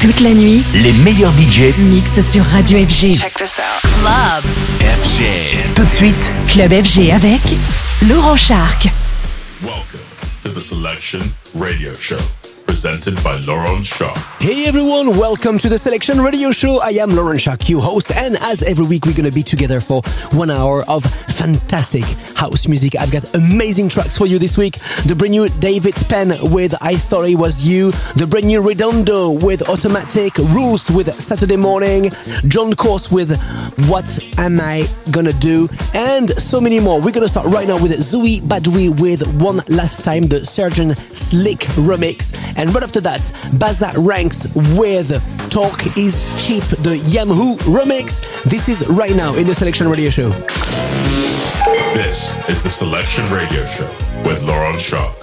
Toute la nuit, les meilleurs budgets mixent sur Radio FG. Check this out. Club FG. Tout de suite, Club FG avec Laurent Shark. Welcome to the Selection Radio Show. presented by Laurent Schark. Hey everyone, welcome to the Selection Radio Show. I am Laurent Schark, your host, and as every week, we're going to be together for one hour of fantastic house music. I've got amazing tracks for you this week. The brand new David Penn with I Thought It Was You, the brand new Redondo with Automatic, Rules with Saturday Morning, John Course with What Am I Gonna Do, and so many more. We're going to start right now with Zoe Badwi with One Last Time, the Surgeon Slick remix. And right after that, Baza ranks with Talk is Cheap, the Yamhoo remix. This is right now in the Selection Radio Show. This is the Selection Radio Show with Laurent Schark.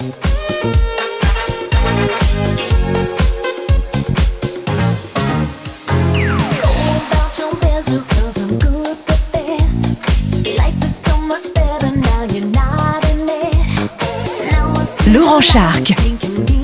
Laurent Schark.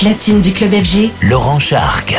Platine du club FG, Laurent Charc.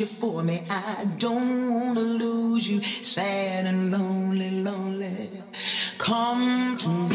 You for me, I don't wanna lose you. Sad and lonely, lonely. Come to me.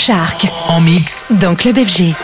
Charc En mix. dans Club FG.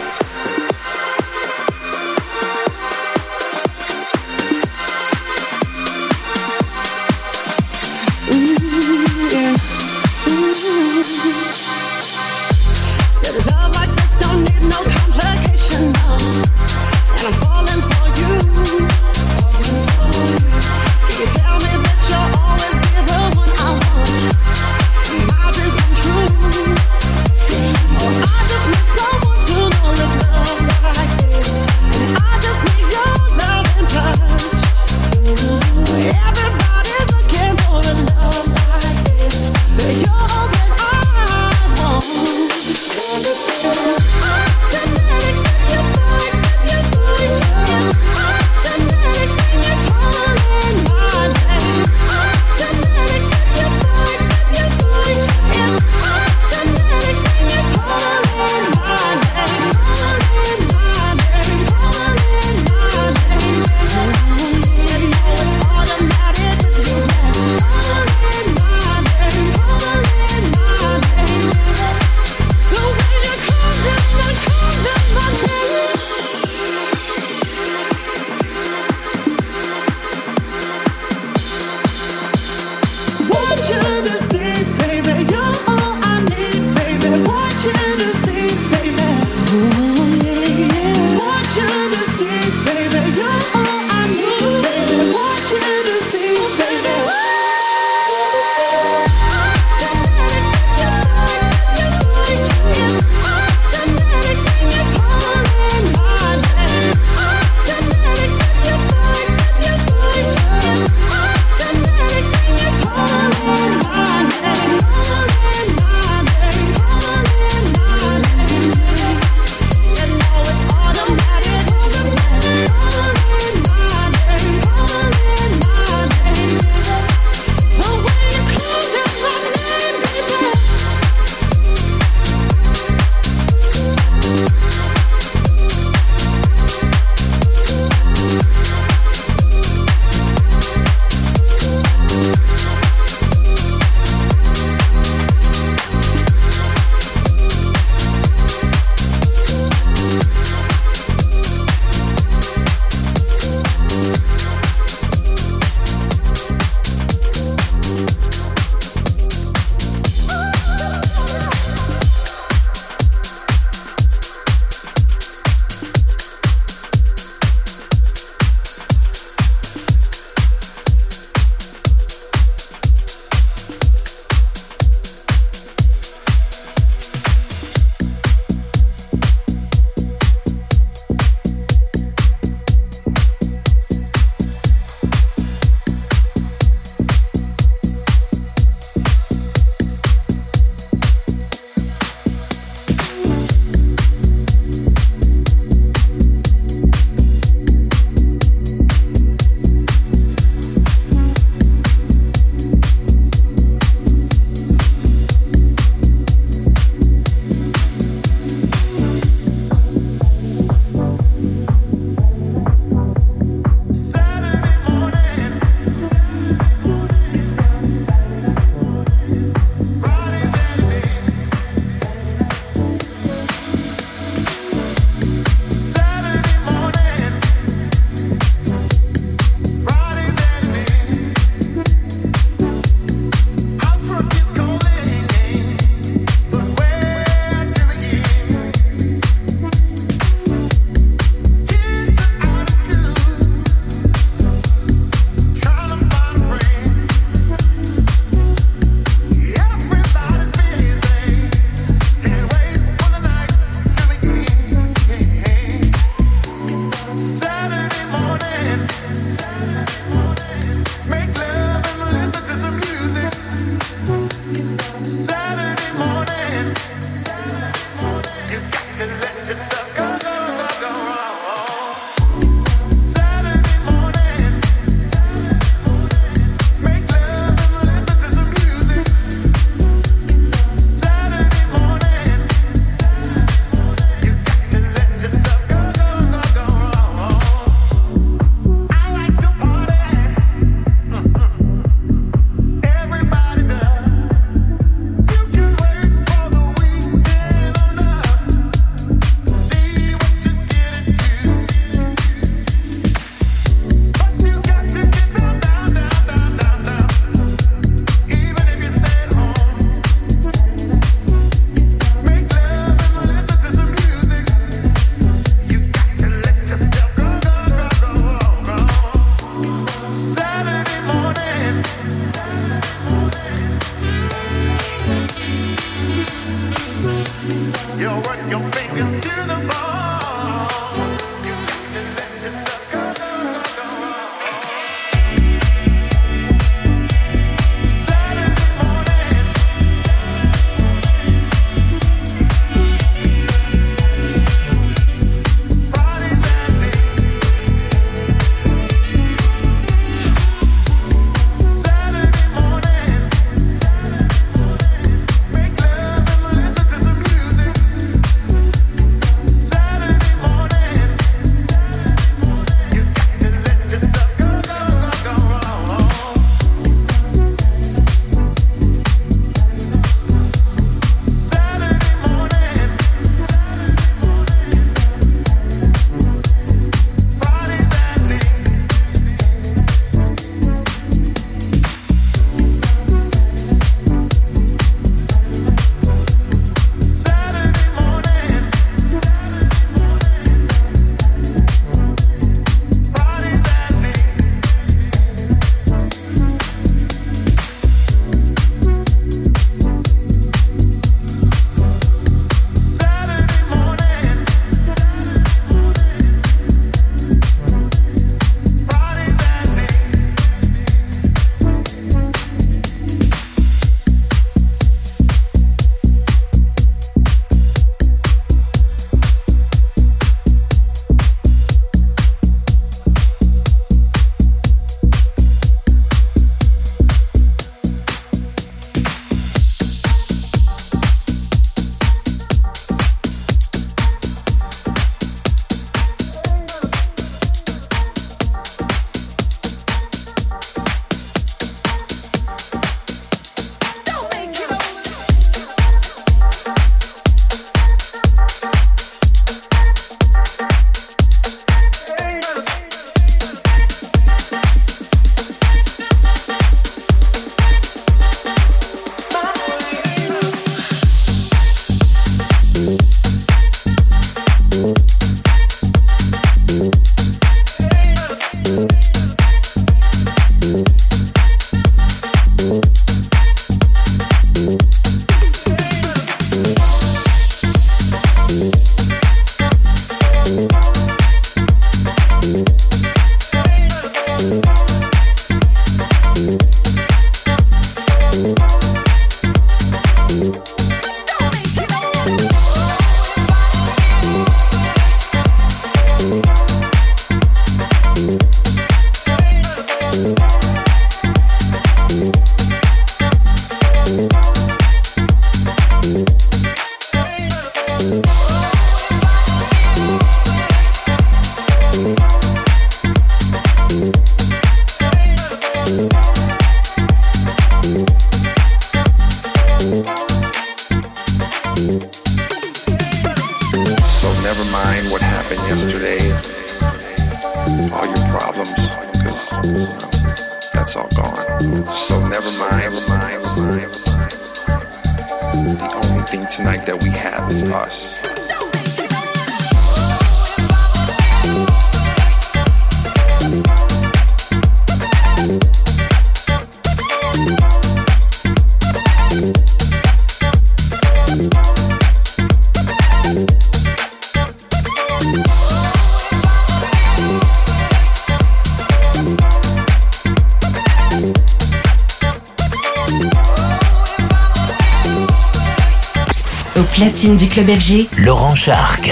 Du club FG, Laurent Charc.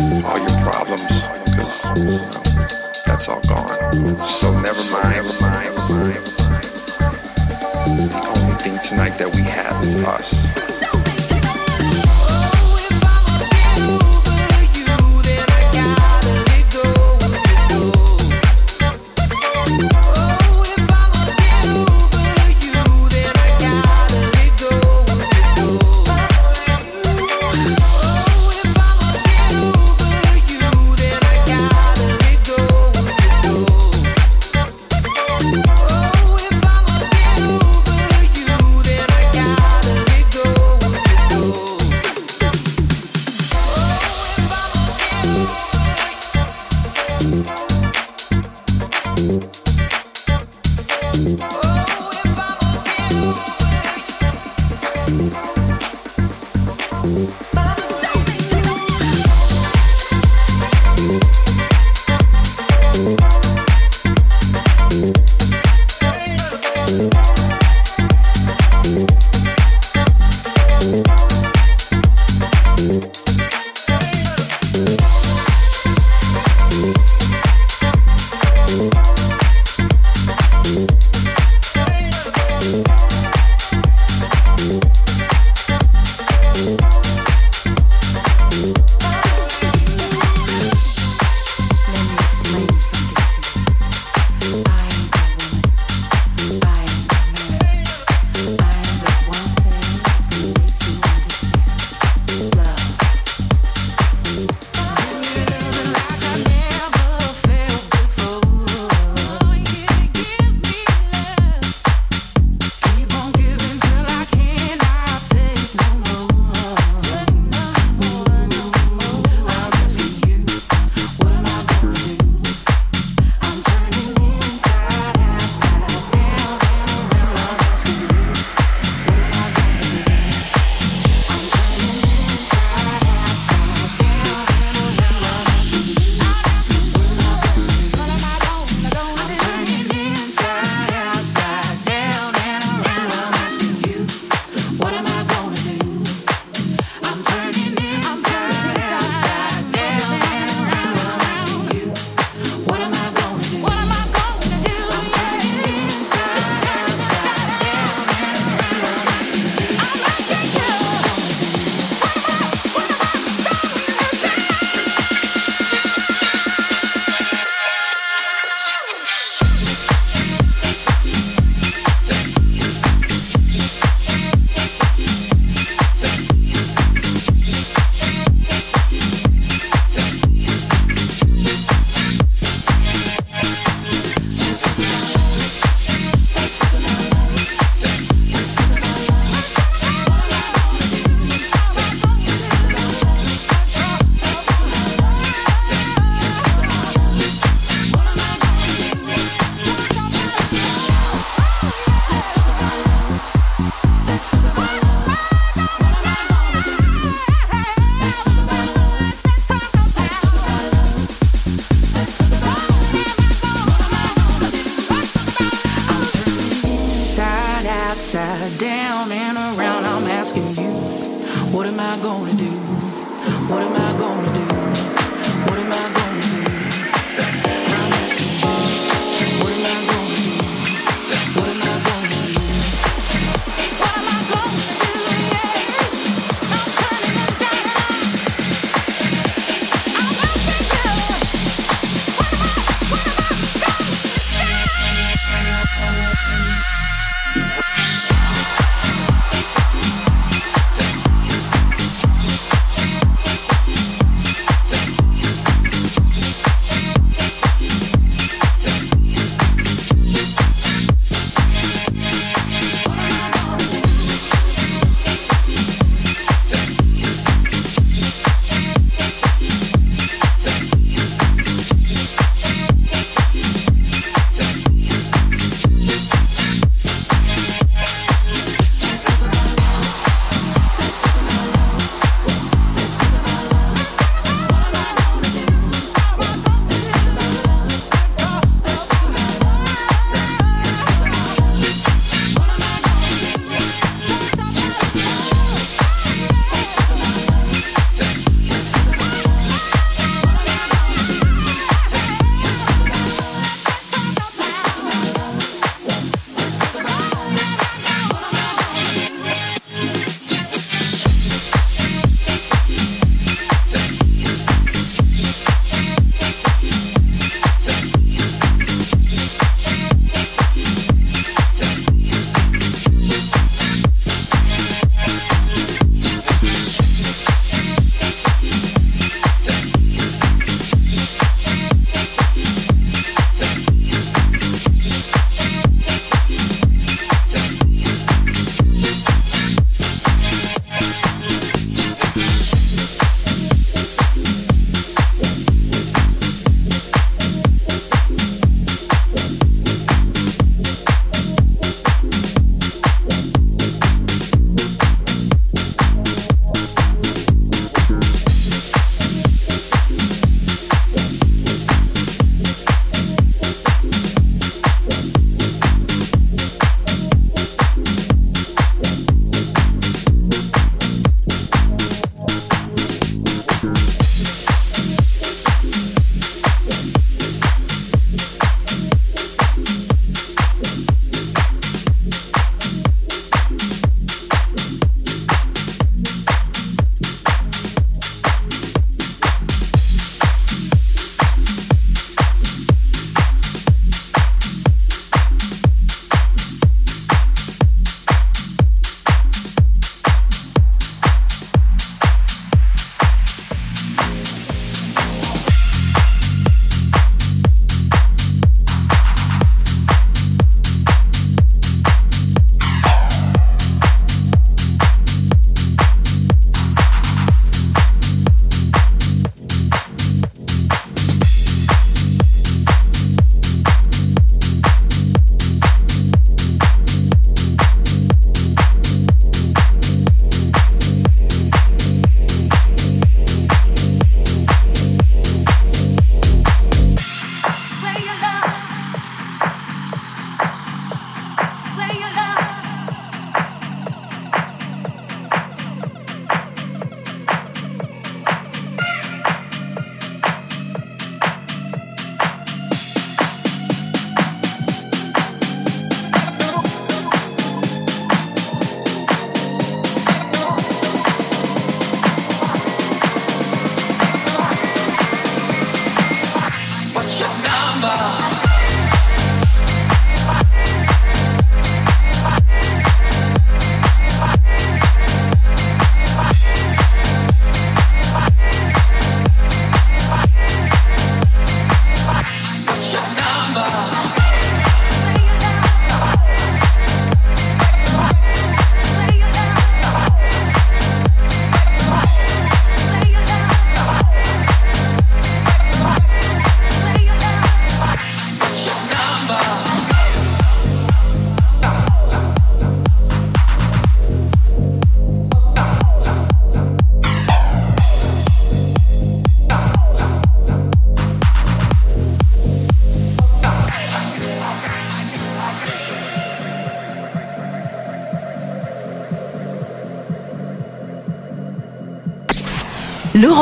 all your problems, because you know, that's all gone. So never mind, never mind, never mind. The only thing tonight that we have is us.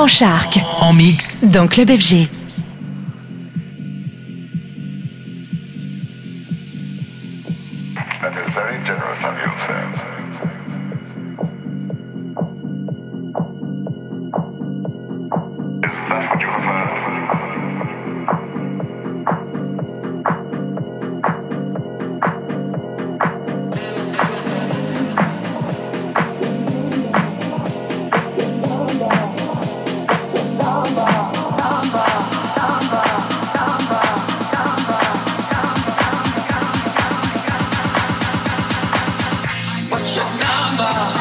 Laurent Charc En mix. dans Club FG. number.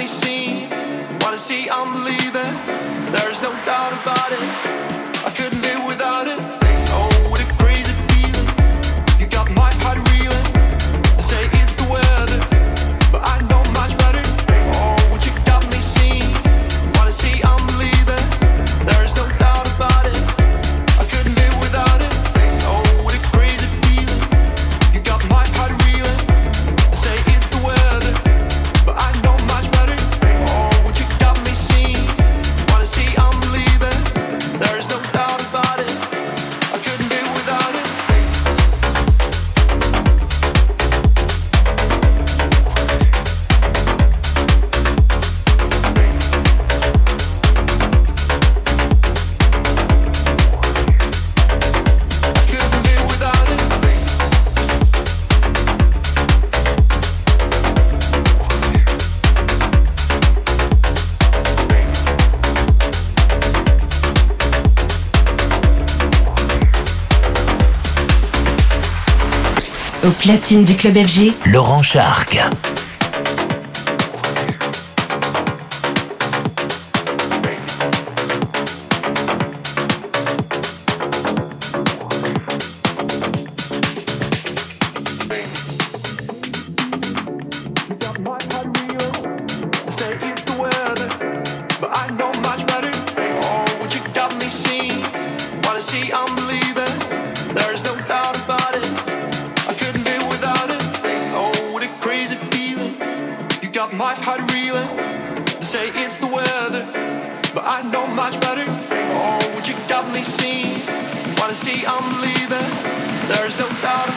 only seen. Wanna see unbelievable. platine du club FG, Laurent Charc. gotta see I'm leaving. There's no doubt.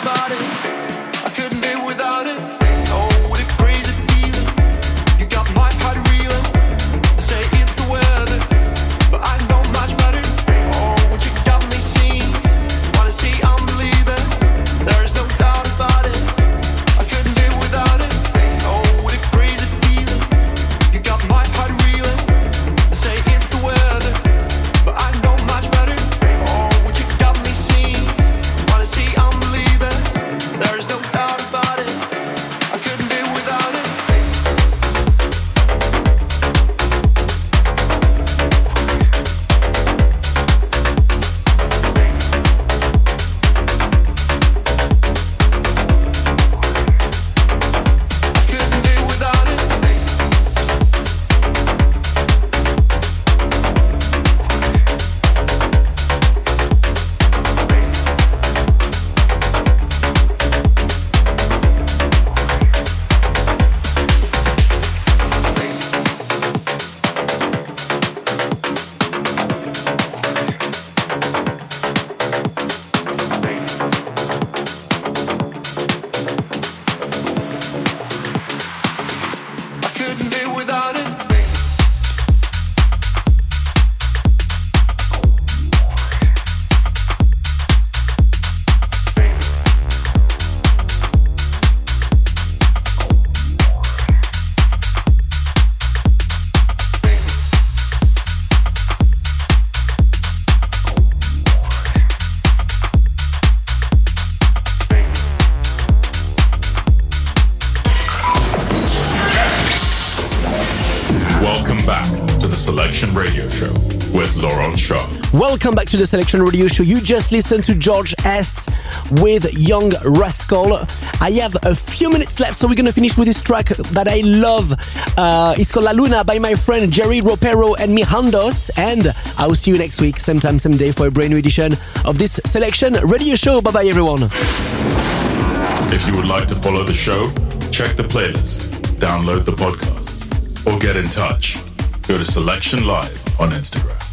Welcome back to the Selection Radio Show with Laurent Schark. Welcome back to the Selection Radio Show. You just listened to George S. with Young Rascal. I have a few minutes left, so we're going to finish with this track that I love. Uh, it's called La Luna by my friend Jerry Ropero and Mihandos. And I will see you next week, same time, same day, for a brand new edition of this Selection Radio Show. Bye bye, everyone. If you would like to follow the show, check the playlist, download the podcast or get in touch, go to Selection Live on Instagram.